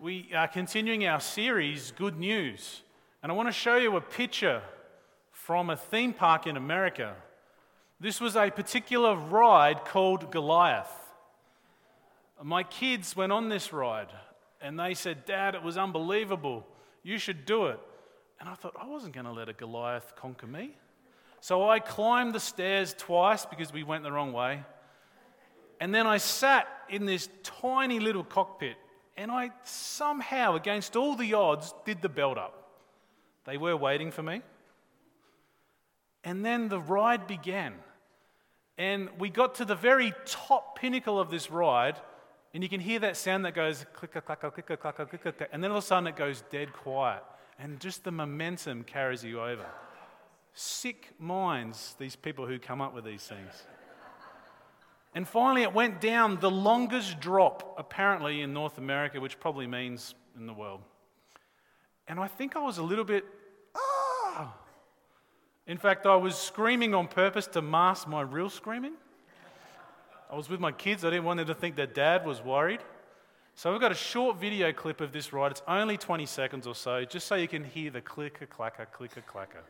we are continuing our series, Good News. And I want to show you a picture from a theme park in America. This was a particular ride called Goliath. My kids went on this ride and they said, Dad, it was unbelievable. You should do it. And I thought, I wasn't going to let a Goliath conquer me. So I climbed the stairs twice because we went the wrong way. And then I sat in this tiny little cockpit and I somehow, against all the odds, did the belt up. They were waiting for me. And then the ride began. And we got to the very top pinnacle of this ride, and you can hear that sound that goes clicker, clacker, clicker, clacker, clicker, clicker, and then all of a sudden it goes dead quiet. And just the momentum carries you over. Sick minds, these people who come up with these things. And finally, it went down the longest drop, apparently, in North America, which probably means in the world. And I think I was a little bit, ah. In fact, I was screaming on purpose to mask my real screaming. I was with my kids. I didn't want them to think their dad was worried. So we've got a short video clip of this ride. It's only 20 seconds or so, just so you can hear the clicker, clacker, clicker, clacker.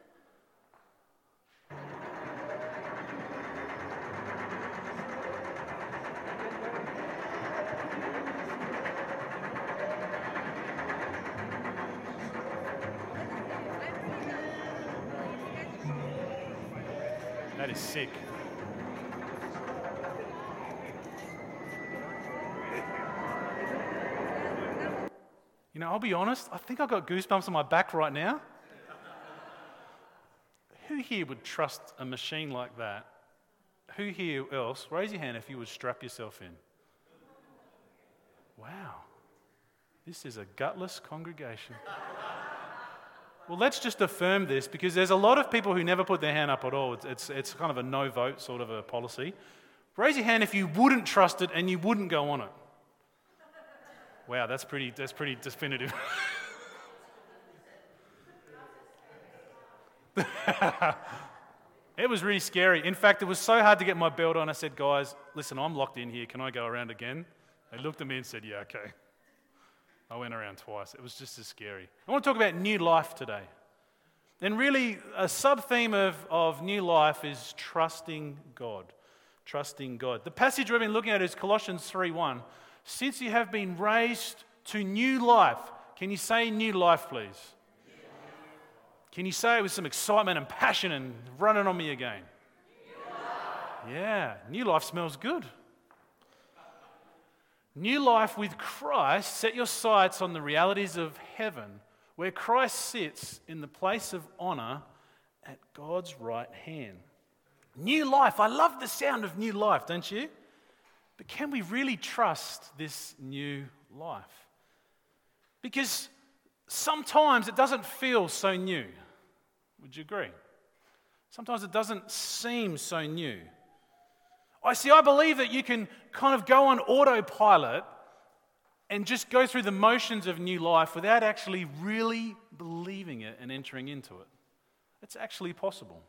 Is sick. You know, I'll be honest, I think I've got goosebumps on my back right now. Who here would trust a machine like that? Who here else, raise your hand if you would strap yourself in. Wow, this is a gutless congregation. Well, let's just affirm this because there's a lot of people who never put their hand up at all. It's, it's, it's kind of a no vote sort of a policy. Raise your hand if you wouldn't trust it and you wouldn't go on it. Wow, that's pretty, that's pretty definitive. it was really scary. In fact, it was so hard to get my belt on. I said, guys, listen, I'm locked in here. Can I go around again? They looked at me and said, yeah, okay. I went around twice. It was just as scary. I want to talk about new life today. And really, a sub theme of, of new life is trusting God. Trusting God. The passage we've been looking at is Colossians 3 1. Since you have been raised to new life, can you say new life, please? Can you say it with some excitement and passion and running on me again? Yeah, new life smells good. New life with Christ, set your sights on the realities of heaven, where Christ sits in the place of honor at God's right hand. New life. I love the sound of new life, don't you? But can we really trust this new life? Because sometimes it doesn't feel so new. Would you agree? Sometimes it doesn't seem so new. I see, I believe that you can kind of go on autopilot and just go through the motions of new life without actually really believing it and entering into it. It's actually possible.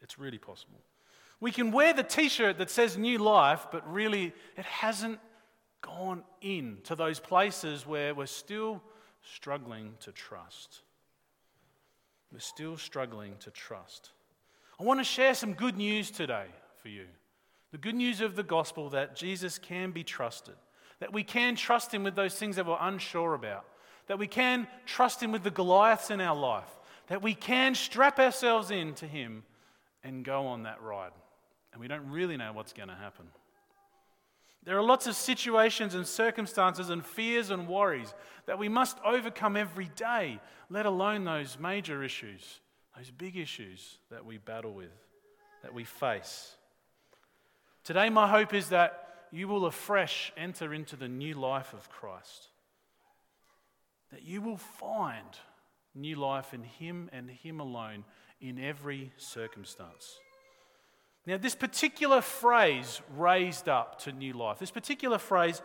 It's really possible. We can wear the t shirt that says new life, but really it hasn't gone in to those places where we're still struggling to trust. We're still struggling to trust. I want to share some good news today for you. The good news of the gospel that Jesus can be trusted, that we can trust him with those things that we're unsure about, that we can trust him with the Goliaths in our life, that we can strap ourselves in to him and go on that ride. And we don't really know what's going to happen. There are lots of situations and circumstances and fears and worries that we must overcome every day, let alone those major issues those big issues that we battle with, that we face. Today, my hope is that you will afresh enter into the new life of Christ. That you will find new life in Him and Him alone in every circumstance. Now, this particular phrase, raised up to new life, this particular phrase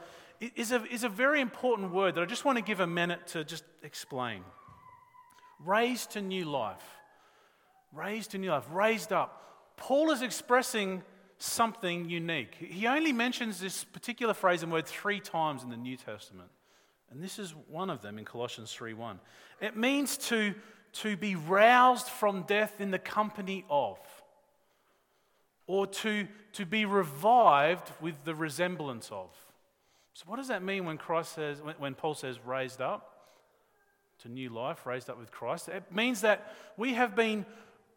is a, is a very important word that I just want to give a minute to just explain. Raised to new life raised to new life, raised up. Paul is expressing something unique. He only mentions this particular phrase and word three times in the New Testament. And this is one of them in Colossians 3:1. It means to, to be roused from death in the company of, or to, to be revived with the resemblance of. So, what does that mean when Christ says, when, when Paul says raised up to new life, raised up with Christ? It means that we have been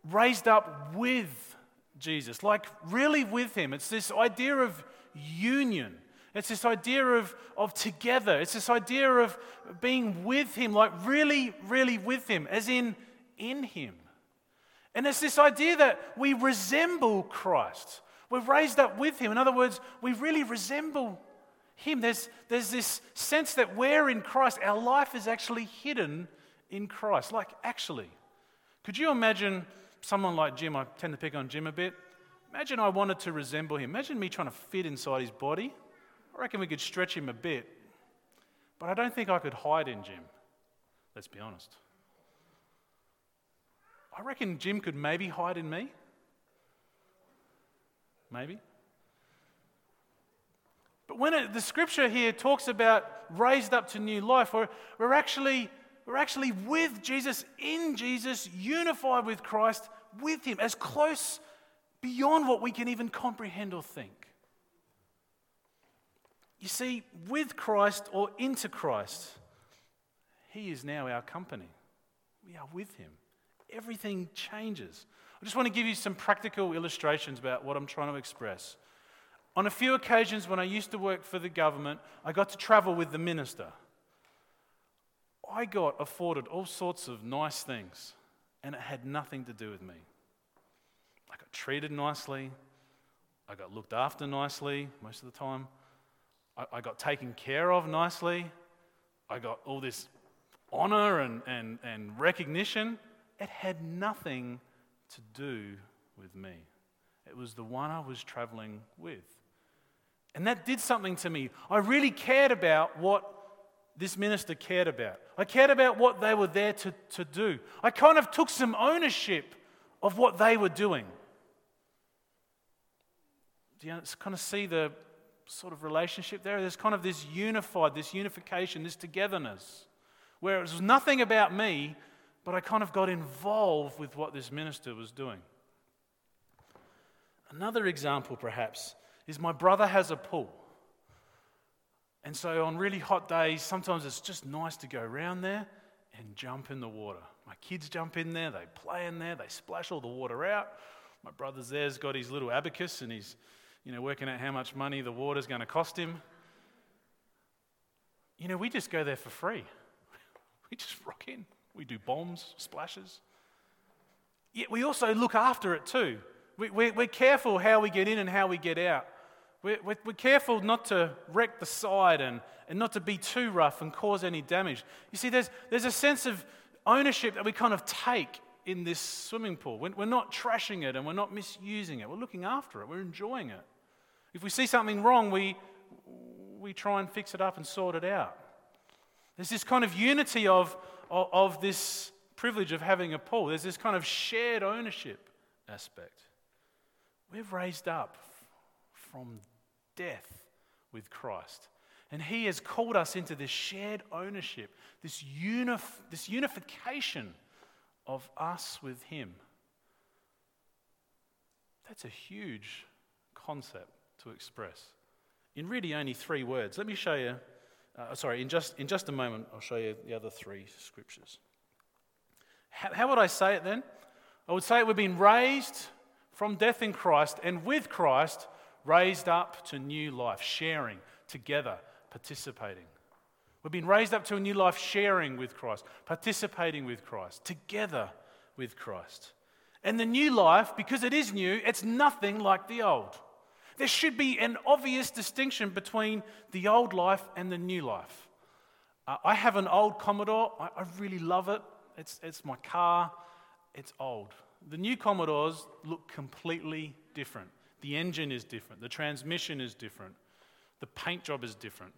raised up with Jesus, like really with Him. It's this idea of union. It's this idea of, of together. It's this idea of being with Him, like really, really with Him, as in in Him. And it's this idea that we resemble Christ. We're raised up with Him. In other words, we really resemble Him. There's, there's this sense that we're in Christ. Our life is actually hidden in Christ. Like, actually, could you imagine someone like Jim? I tend to pick on Jim a bit. Imagine I wanted to resemble him. Imagine me trying to fit inside his body. I reckon we could stretch him a bit. But I don't think I could hide in Jim. Let's be honest. I reckon Jim could maybe hide in me. Maybe. But when it, the scripture here talks about raised up to new life, we're, we're, actually, we're actually with Jesus, in Jesus, unified with Christ, with Him, as close beyond what we can even comprehend or think. You see, with Christ or into Christ, He is now our company. We are with Him. Everything changes. I just want to give you some practical illustrations about what I'm trying to express. On a few occasions when I used to work for the government, I got to travel with the minister. I got afforded all sorts of nice things, and it had nothing to do with me. I got treated nicely, I got looked after nicely most of the time. I, I got taken care of nicely. I got all this honor and, and, and recognition. It had nothing to do with me. It was the one I was traveling with. And that did something to me. I really cared about what this minister cared about. I cared about what they were there to, to do. I kind of took some ownership of what they were doing. Do you kind of see the, sort of relationship there. There's kind of this unified, this unification, this togetherness, where it was nothing about me, but I kind of got involved with what this minister was doing. Another example, perhaps, is my brother has a pool. And so on really hot days, sometimes it's just nice to go around there and jump in the water. My kids jump in there, they play in there, they splash all the water out. My brother's there's got his little abacus and he's you know, working out how much money the water's going to cost him. You know, we just go there for free. We just rock in. We do bombs, splashes. Yet we also look after it too. We, we're careful how we get in and how we get out. We're, we're, we're, careful not to wreck the side and, and not to be too rough and cause any damage. You see, there's, there's a sense of ownership that we kind of take in this swimming pool. We're, we're not trashing it and we're not misusing it. We're looking after it, we're enjoying it. If we see something wrong, we, we try and fix it up and sort it out. There's this kind of unity of, of, of this privilege of having a pool. There's this kind of shared ownership aspect. We've raised up from death with Christ. And He has called us into this shared ownership, this, unif- this unification of us with Him. That's a huge concept to express in really only three words. Let me show you, uh, sorry, in just, in just a moment, I'll show you the other three scriptures. How, how would I say it then? I would say we've been raised from death in Christ and with Christ raised up to new life, sharing together, participating. We've been raised up to a new life, sharing with Christ, participating with Christ, together with Christ. And the new life, because it is new, it's nothing like the old. There should be an obvious distinction between the old life and the new life. Uh, I have an old Commodore. I, I really love it. It's, it's my car. It's old. The new Commodores look completely different. The engine is different. The transmission is different. The paint job is different.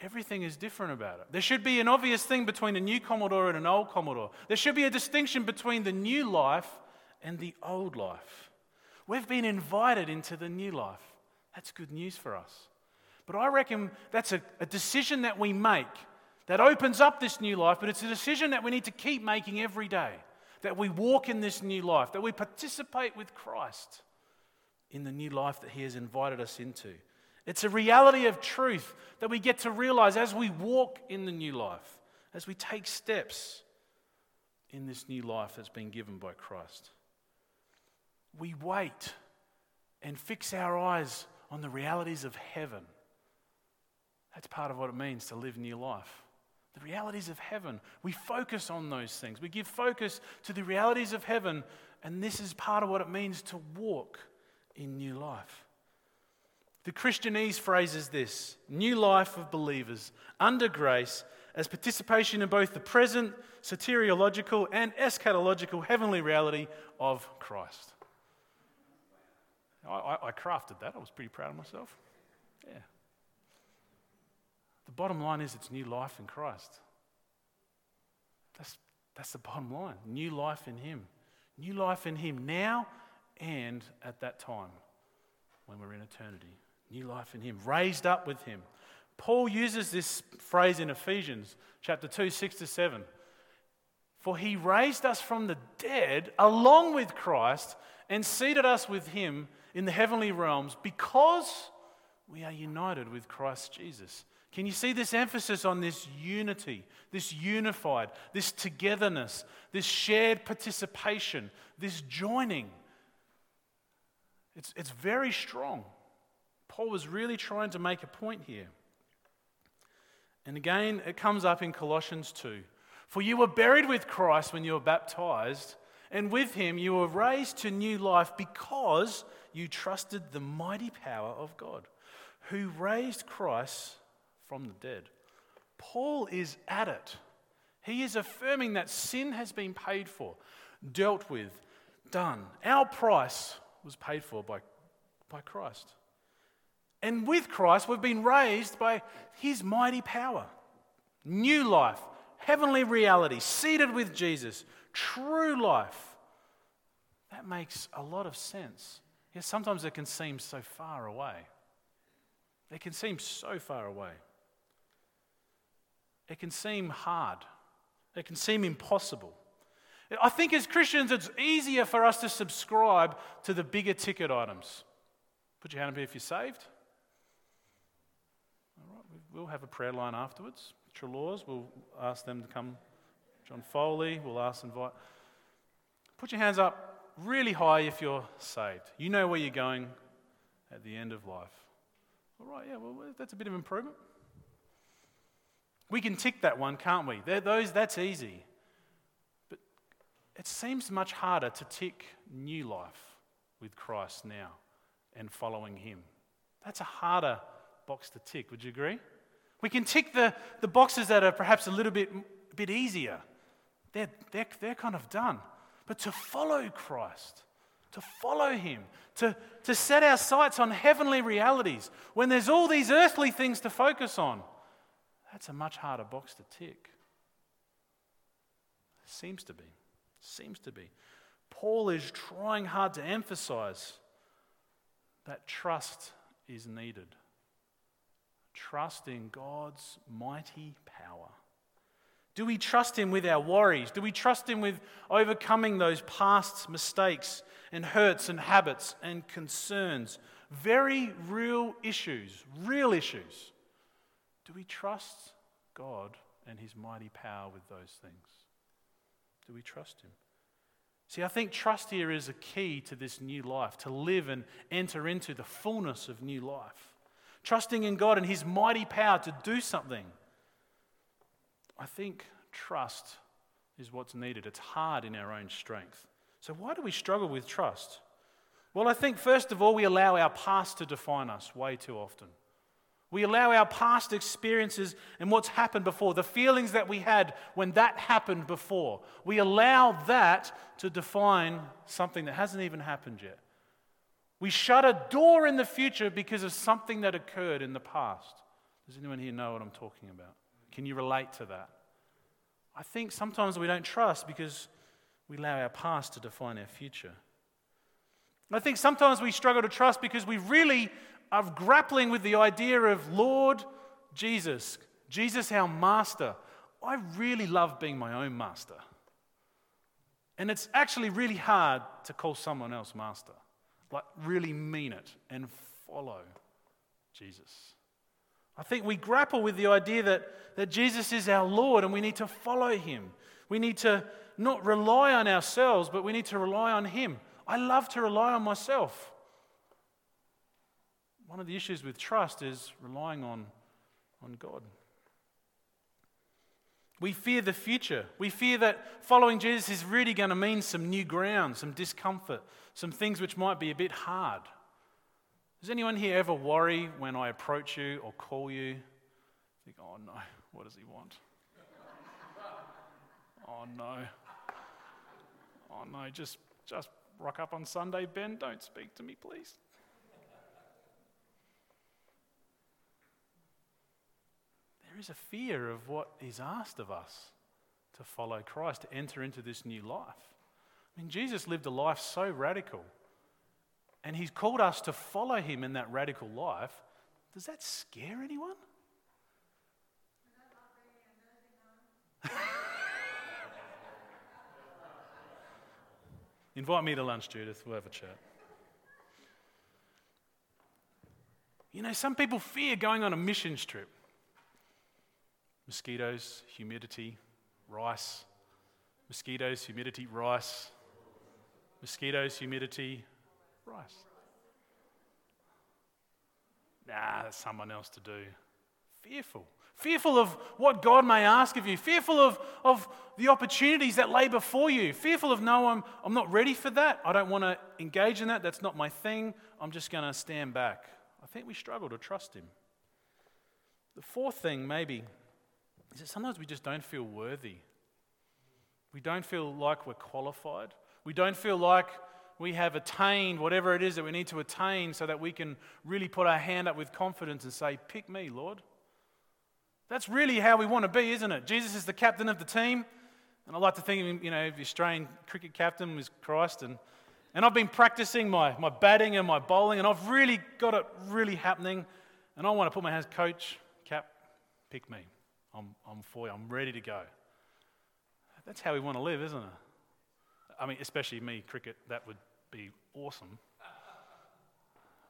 Everything is different about it. There should be an obvious thing between a new Commodore and an old Commodore. There should be a distinction between the new life and the old life. We've been invited into the new life. That's good news for us. But I reckon that's a, a decision that we make that opens up this new life, but it's a decision that we need to keep making every day. That we walk in this new life, that we participate with Christ in the new life that He has invited us into. It's a reality of truth that we get to realize as we walk in the new life, as we take steps in this new life that's been given by Christ. We wait and fix our eyes on the realities of heaven. That's part of what it means to live new life. The realities of heaven. We focus on those things. We give focus to the realities of heaven, and this is part of what it means to walk in new life. The Christianese phrases this new life of believers under grace as participation in both the present, soteriological, and eschatological heavenly reality of Christ. I, I, crafted that. I was pretty proud of myself. Yeah. The bottom line is it's new life in Christ. That's, that's the bottom line. New life in Him. New life in Him now and at that time when we're in eternity. New life in Him. Raised up with Him. Paul uses this phrase in Ephesians chapter 2, 6 to 7. For he raised us from the dead along with Christ and seated us with him in the heavenly realms because we are united with Christ Jesus. Can you see this emphasis on this unity, this unified, this togetherness, this shared participation, this joining? It's, it's very strong. Paul was really trying to make a point here. And again, it comes up in Colossians 2. For you were buried with Christ when you were baptized, and with him you were raised to new life because you trusted the mighty power of God, who raised Christ from the dead. Paul is at it. He is affirming that sin has been paid for, dealt with, done. Our price was paid for by, by Christ. And with Christ, we've been raised by his mighty power. New life, heavenly reality, seated with Jesus, true life. That makes a lot of sense. Yes, sometimes it can seem so far away. It can seem so far away. It can seem hard, it can seem impossible. I think as Christians, it's easier for us to subscribe to the bigger ticket items. Put your hand up if you're saved. All right, we'll have a prayer line afterwards. Trelaws, we'll ask them to come. John Foley, we'll ask invite. Put your hands up really high if you're saved. You know where you're going at the end of life. All right, yeah, well, that's a bit of improvement. We can tick that one, can't we? They're those, that's easy. It seems much harder to tick new life with Christ now and following Him. That's a harder box to tick, would you agree? We can tick the, the boxes that are perhaps a little bit, bit easier. They're, they're, they're kind of done. But to follow Christ, to follow Him, to, to set our sights on heavenly realities when there's all these earthly things to focus on, that's a much harder box to tick. Seems to be. Seems to be. Paul is trying hard to emphasize that trust is needed. Trust in God's mighty power. Do we trust Him with our worries? Do we trust Him with overcoming those past mistakes and hurts and habits and concerns? Very real issues, real issues. Do we trust God and His mighty power with those things? Do we trust Him? See, I think trust here is a key to this new life, to live and enter into the fullness of new life. Trusting in God and His mighty power to do something. I think trust is what's needed. It's hard in our own strength. So, why do we struggle with trust? Well, I think first of all, we allow our past to define us way too often. We allow our past experiences and what's happened before, the feelings that we had when that happened before, we allow that to define something that hasn't even happened yet. We shut a door in the future because of something that occurred in the past. Does anyone here know what I'm talking about? Can you relate to that? I think sometimes we don't trust because we allow our past to define our future. I think sometimes we struggle to trust because we really are grappling with the idea of Lord Jesus, Jesus, our master. I really love being my own master. And it's actually really hard to call someone else master. Like, really mean it and follow Jesus. I think we grapple with the idea that, that Jesus is our Lord and we need to follow him. We need to not rely on ourselves, but we need to rely on him. I love to rely on myself. One of the issues with trust is relying on, on God. We fear the future. We fear that following Jesus is really going to mean some new ground, some discomfort, some things which might be a bit hard. Does anyone here ever worry when I approach you or call you? Think, oh no, what does he want? oh no. Oh no, just, just rock up on Sunday, Ben. Don't speak to me, please. There is a fear of what is asked of us to follow Christ, to enter into this new life. I mean, Jesus lived a life so radical, and he's called us to follow him in that radical life. Does that scare anyone? Invite me to lunch, Judith. We'll have a chat. You know, some people fear going on a missions trip. Mosquitoes, humidity, rice. Mosquitoes, humidity, rice. Mosquitoes, humidity, rice. Nah, that's someone else to do. Fearful fearful of what God may ask of you, fearful of, of the opportunities that lay before you, fearful of, no, I'm, I'm not ready for that. I don't want to engage in that. That's not my thing. I'm just going to stand back. I think we struggle to trust Him. The fourth thing, maybe, is that sometimes we just don't feel worthy. We don't feel like we're qualified. We don't feel like we have attained whatever it is that we need to attain so that we can really put our hand up with confidence and say, Pick me, Lord. That's really how we want to be, isn't it? Jesus is the captain of the team. And I like to think of him, you know, the Australian cricket captain was Christ. And, and I've been practicing my, my batting and my bowling, and I've really got it really happening. And I want to put my hands, coach, cap, pick me. I'm, I'm for you. I'm ready to go. That's how we want to live, isn't it? I mean, especially me, cricket, that would be awesome.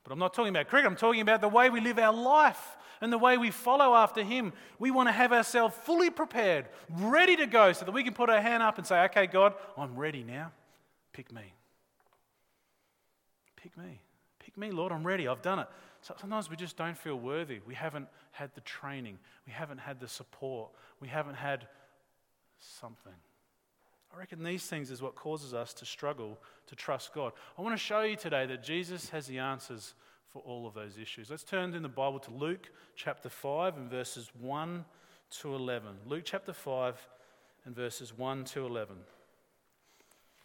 But I'm not talking about cricket, I'm talking about the way we live our life and the way we follow after Him. We want to have ourselves fully prepared, ready to go, so that we can put our hand up and say, Okay, God, I'm ready now. Pick me. Pick me. Pick me, Lord, I'm ready. I've done it. So sometimes we just don't feel worthy. We haven't had the training, we haven't had the support, we haven't had something. I reckon these things is what causes us to struggle to trust God. I want to show you today that Jesus has the answers for all of those issues. Let's turn in the Bible to Luke chapter 5 and verses 1 to 11. Luke chapter 5 and verses 1 to 11.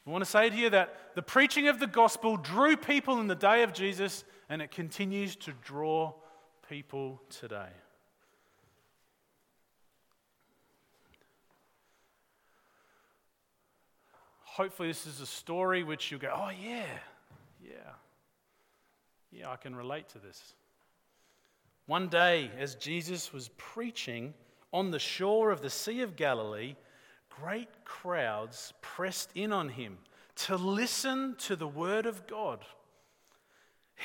I want to say to you that the preaching of the gospel drew people in the day of Jesus and it continues to draw people today. hopefully, this is a story which you'll go, oh, yeah, yeah, yeah, I can relate to this. One day, as Jesus was preaching on the shore of the Sea of Galilee, great crowds pressed in on him to listen to the word of God.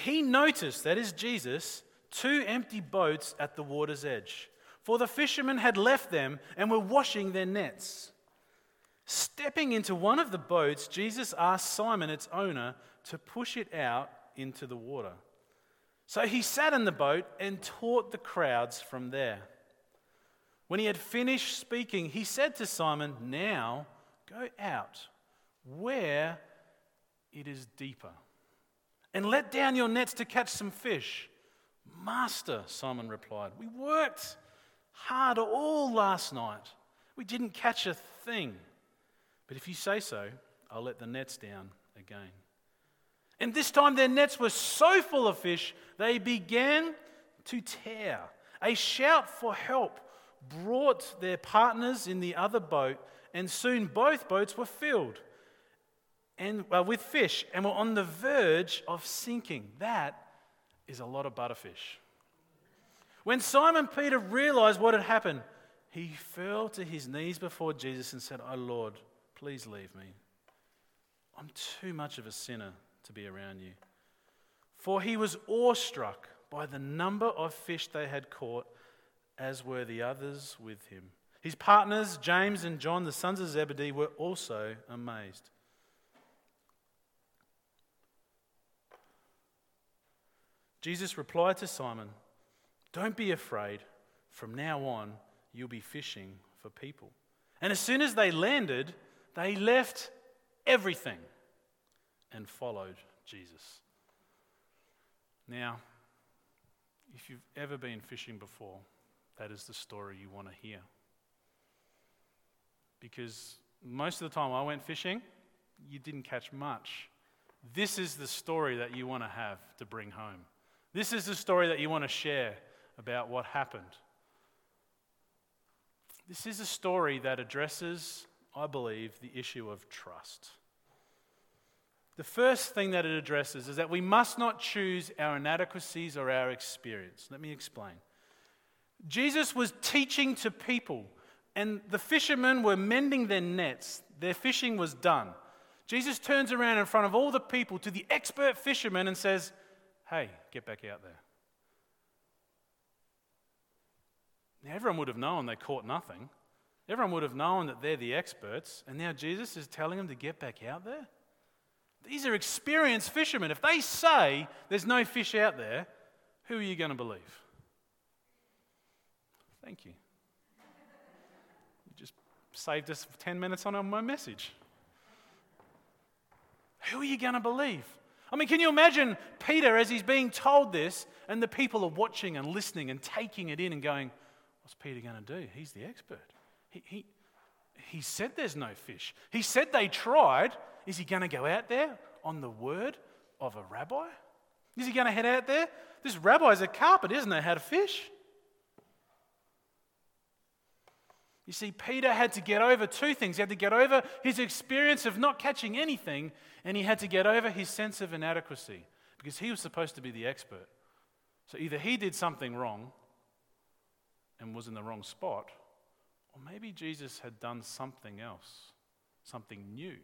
He noticed, that is Jesus, two empty boats at the water's edge, for the fishermen had left them and were washing their nets. Stepping into one of the boats, Jesus asked Simon, its owner, to push it out into the water. So he sat in the boat and taught the crowds from there. When he had finished speaking, he said to Simon, Now go out where it is deeper and let down your nets to catch some fish. Master, Simon replied, we worked hard all last night. We didn't catch a thing. But if you say so, I'll let the nets down again. And this time their nets were so full of fish, they began to tear. A shout for help brought their partners in the other boat, and soon both boats were filled. And uh, with fish and were on the verge of sinking. That is a lot of butterfish. When Simon Peter realized what had happened, he fell to his knees before Jesus and said, Oh Lord, please leave me. I'm too much of a sinner to be around you. For he was awestruck by the number of fish they had caught, as were the others with him. His partners, James and John, the sons of Zebedee, were also amazed. Jesus replied to Simon, Don't be afraid. From now on, you'll be fishing for people. And as soon as they landed, they left everything and followed Jesus. Now, if you've ever been fishing before, that is the story you want to hear. Because most of the time I went fishing, you didn't catch much. This is the story that you want to have to bring home. This is the story that you want to share about what happened. This is a story that addresses, I believe, the issue of trust. The first thing that it addresses is that we must not choose our inadequacies or our experience. Let me explain. Jesus was teaching to people, and the fishermen were mending their nets. Their fishing was done. Jesus turns around in front of all the people to the expert fishermen and says, Hey, get back out there. Now, everyone would have known they caught nothing. Everyone would have known that they're the experts. And now Jesus is telling them to get back out there? These are experienced fishermen. If they say there's no fish out there, who are you going to believe? Thank you. You just saved us 10 minutes on my message. Who are you going to believe? I mean, can you imagine Peter as he's being told this, and the people are watching and listening and taking it in and going, What's Peter going to do? He's the expert. He, he, he said there's no fish. He said they tried. Is he going to go out there on the word of a rabbi? Is he going to head out there? This rabbi's a carpenter, isn't he? how to fish. You see, Peter had to get over two things. He had to get over his experience of not catching anything, and he had to get over his sense of inadequacy because he was supposed to be the expert. So either he did something wrong and was in the wrong spot, or maybe Jesus had done something else, something new.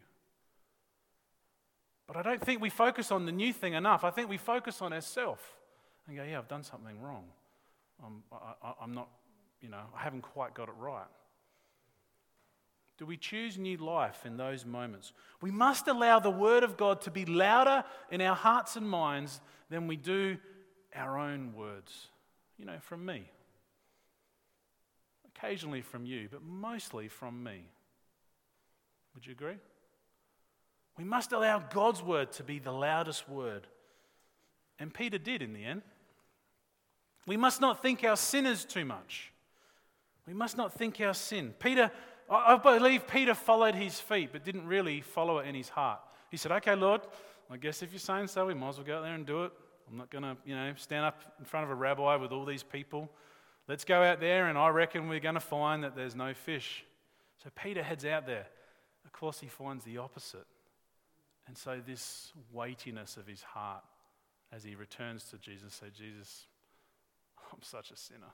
But I don't think we focus on the new thing enough. I think we focus on ourselves and go, yeah, I've done something wrong. I'm, I, I'm not, you know, I haven't quite got it right. Do we choose new life in those moments? We must allow the Word of God to be louder in our hearts and minds than we do our own words. You know, from me. Occasionally from you, but mostly from me. Would you agree? We must allow God's Word to be the loudest word. And Peter did in the end. We must not think our sin is too much. We must not think our sin. Peter I believe Peter followed his feet, but didn't really follow it in his heart. He said, Okay, Lord, I guess if you're saying so, we might as well go out there and do it. I'm not going to, you know, stand up in front of a rabbi with all these people. Let's go out there, and I reckon we're going to find that there's no fish. So Peter heads out there. Of course, he finds the opposite. And so, this weightiness of his heart as he returns to Jesus, say, Jesus, I'm such a sinner.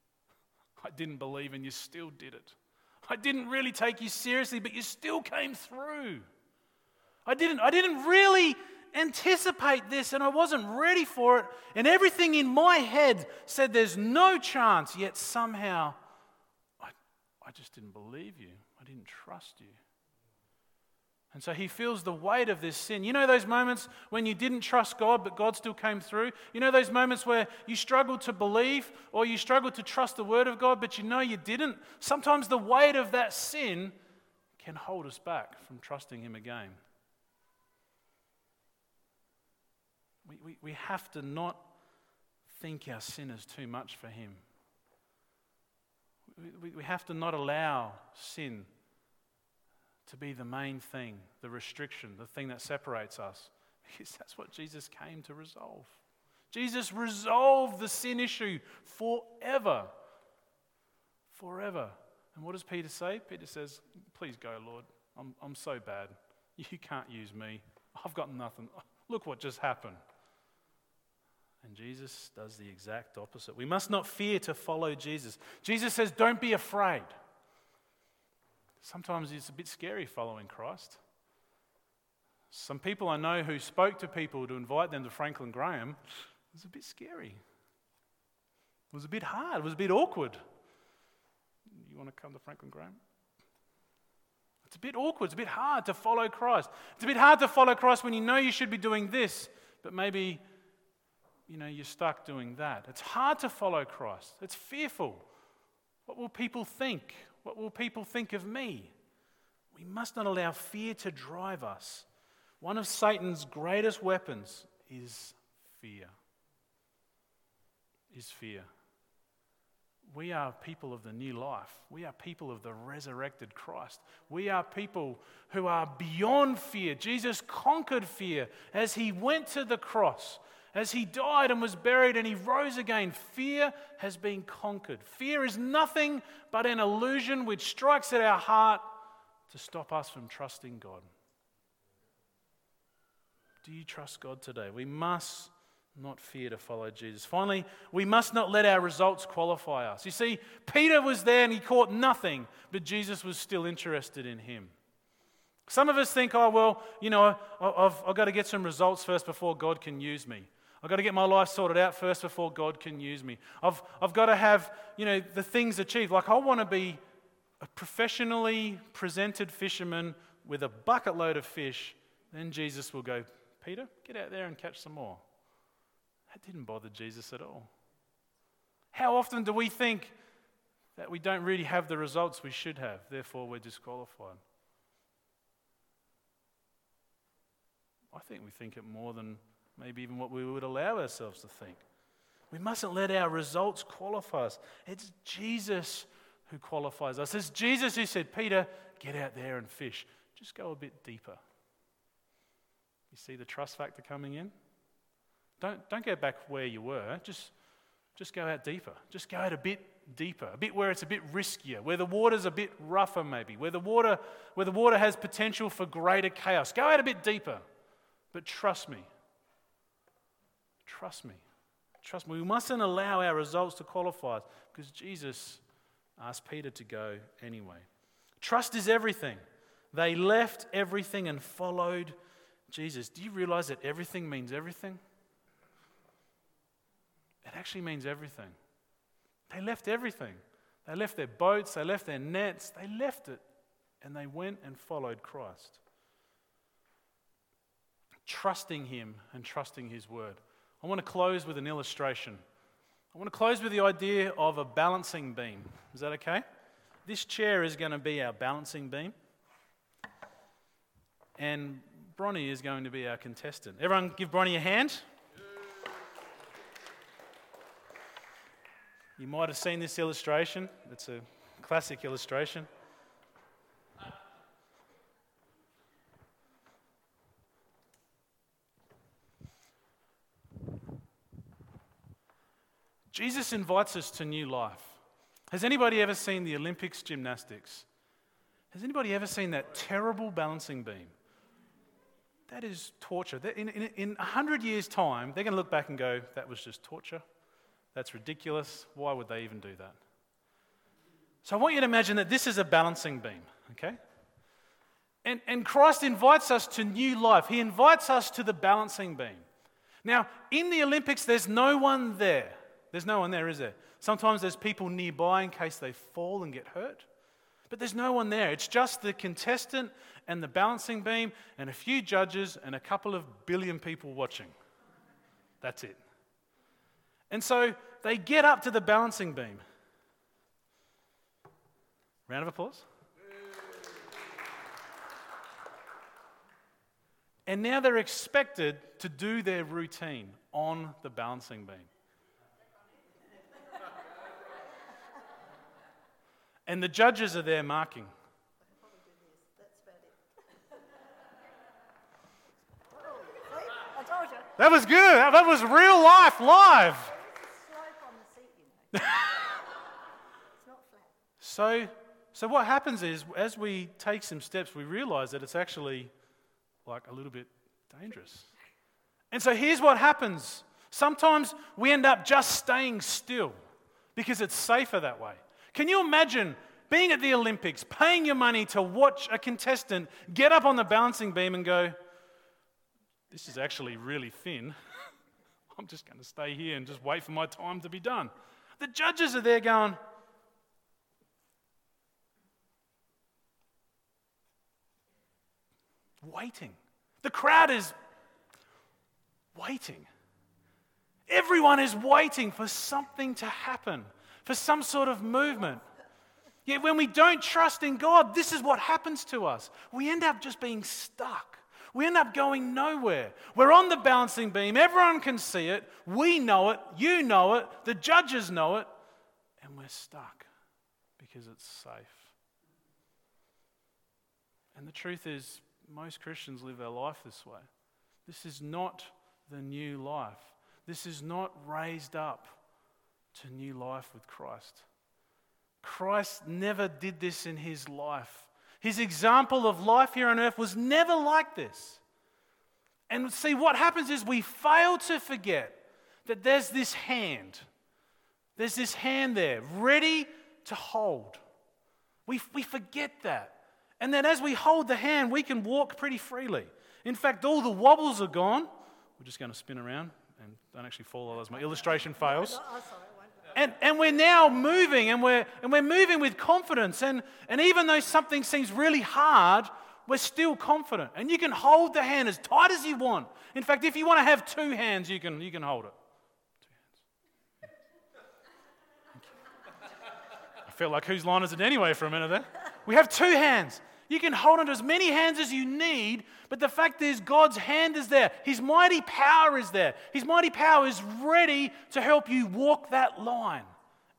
I didn't believe, and you still did it. I didn't really take you seriously, but you still came through. I didn't, I didn't really anticipate this and I wasn't ready for it. And everything in my head said there's no chance, yet somehow I, I just didn't believe you. I didn't trust you. And so he feels the weight of this sin. You know those moments when you didn't trust God, but God still came through? You know those moments where you struggled to believe or you struggled to trust the word of God, but you know you didn't? Sometimes the weight of that sin can hold us back from trusting Him again. We, we, we have to not think our sin is too much for Him. We, we have to not allow sin to be the main thing, the restriction, the thing that separates us. Because that's what Jesus came to resolve. Jesus resolved the sin issue forever. Forever. And what does Peter say? Peter says, Please go, Lord. I'm, I'm so bad. You can't use me. I've got nothing. Look what just happened. And Jesus does the exact opposite. We must not fear to follow Jesus. Jesus says, Don't be afraid. Sometimes it's a bit scary following Christ. Some people I know who spoke to people to invite them to Franklin Graham, it was a bit scary. It was a bit hard. It was a bit awkward. You want to come to Franklin Graham? It's a bit awkward. It's a bit hard to follow Christ. It's a bit hard to follow Christ when you know you should be doing this, but maybe you know you're stuck doing that. It's hard to follow Christ. It's fearful. What will people think? What will people think of me? We must not allow fear to drive us. One of Satan's greatest weapons is fear. Is fear. We are people of the new life. We are people of the resurrected Christ. We are people who are beyond fear. Jesus conquered fear as he went to the cross. As he died and was buried and he rose again, fear has been conquered. Fear is nothing but an illusion which strikes at our heart to stop us from trusting God. Do you trust God today? We must not fear to follow Jesus. Finally, we must not let our results qualify us. You see, Peter was there and he caught nothing, but Jesus was still interested in him. Some of us think, oh, well, you know, I've, I've got to get some results first before God can use me. I've got to get my life sorted out first before God can use me. I've, I've got to have, you know, the things achieved. Like, I want to be a professionally presented fisherman with a bucket load of fish. Then Jesus will go, Peter, get out there and catch some more. That didn't bother Jesus at all. How often do we think that we don't really have the results we should have, therefore we're disqualified? I think we think it more than maybe even what we would allow ourselves to think. We mustn't let our results qualify us. It's Jesus who qualifies us. It's Jesus who said, Peter, get out there and fish. Just go a bit deeper. You see the trust factor coming in? Don't, don't go back where you were. Just, just go out deeper. Just go out a bit deeper, a bit where it's a bit riskier, where the water's a bit rougher, maybe, where the water, where the water has potential for greater chaos. Go out a bit deeper. But trust me, Trust me. Trust me. We mustn't allow our results to qualify us because Jesus asked Peter to go anyway. Trust is everything. They left everything and followed Jesus. Do you realize that everything means everything? It actually means everything. They left everything. They left their boats, they left their nets, they left it, and they went and followed Christ. Trusting Him and trusting His word. I want to close with an illustration. I want to close with the idea of a balancing beam. Is that okay? This chair is going to be our balancing beam. And Bronny is going to be our contestant. Everyone give Bronny a hand. You might have seen this illustration. It's a classic illustration. Jesus invites us to new life. Has anybody ever seen the Olympics gymnastics? Has anybody ever seen that terrible balancing beam? That is torture. In, in, in 100 years' time, they're going to look back and go, that was just torture. That's ridiculous. Why would they even do that? So I want you to imagine that this is a balancing beam, okay? And, and Christ invites us to new life. He invites us to the balancing beam. Now, in the Olympics, there's no one there. There's no one there, is there? Sometimes there's people nearby in case they fall and get hurt. But there's no one there. It's just the contestant and the balancing beam and a few judges and a couple of billion people watching. That's it. And so they get up to the balancing beam. Round of applause. And now they're expected to do their routine on the balancing beam. And the judges are there marking. That was good. That was real life, live. so, so what happens is, as we take some steps, we realize that it's actually like a little bit dangerous. And so here's what happens sometimes we end up just staying still because it's safer that way. Can you imagine being at the Olympics, paying your money to watch a contestant get up on the balancing beam and go, This is actually really thin. I'm just going to stay here and just wait for my time to be done. The judges are there going, waiting. The crowd is waiting. Everyone is waiting for something to happen, for some sort of movement. Yet when we don't trust in God, this is what happens to us. We end up just being stuck. We end up going nowhere. We're on the balancing beam. Everyone can see it. We know it. You know it. The judges know it. And we're stuck because it's safe. And the truth is, most Christians live their life this way. This is not the new life. This is not raised up to new life with Christ. Christ never did this in his life. His example of life here on earth was never like this. And see, what happens is we fail to forget that there's this hand. There's this hand there, ready to hold. We, we forget that. And then as we hold the hand, we can walk pretty freely. In fact, all the wobbles are gone. We're just going to spin around and don't actually fall, otherwise my illustration fails. Oh, And, and we're now moving and we're, and we're moving with confidence. And, and even though something seems really hard, we're still confident. And you can hold the hand as tight as you want. In fact, if you want to have two hands, you can, you can hold it. Two hands. I feel like whose line is it anyway for a minute there? We have two hands. You can hold on to as many hands as you need, but the fact is, God's hand is there. His mighty power is there. His mighty power is ready to help you walk that line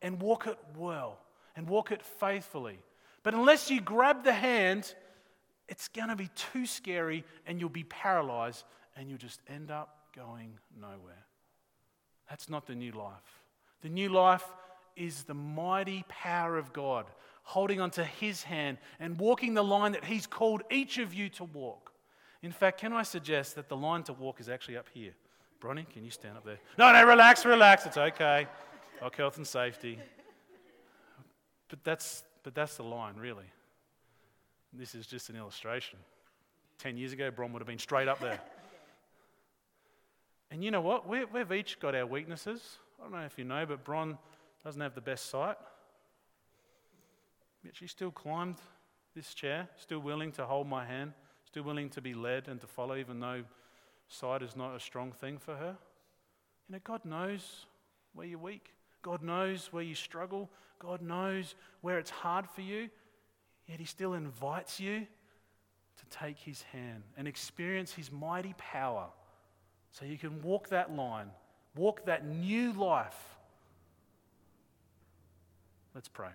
and walk it well and walk it faithfully. But unless you grab the hand, it's going to be too scary and you'll be paralyzed and you'll just end up going nowhere. That's not the new life. The new life is the mighty power of God holding onto his hand and walking the line that he's called each of you to walk. In fact, can I suggest that the line to walk is actually up here? Bronnie, can you stand up there? No, no, relax, relax. It's okay. Like health and safety. But that's, but that's the line, really. This is just an illustration. Ten years ago, Bron would have been straight up there. And you know what? we have each got our weaknesses. I don't know if you know, but Bron doesn't have the best sight. Yet she still climbed this chair, still willing to hold my hand, still willing to be led and to follow, even though sight is not a strong thing for her. You know, God knows where you're weak. God knows where you struggle. God knows where it's hard for you. Yet He still invites you to take His hand and experience His mighty power so you can walk that line, walk that new life. Let's pray.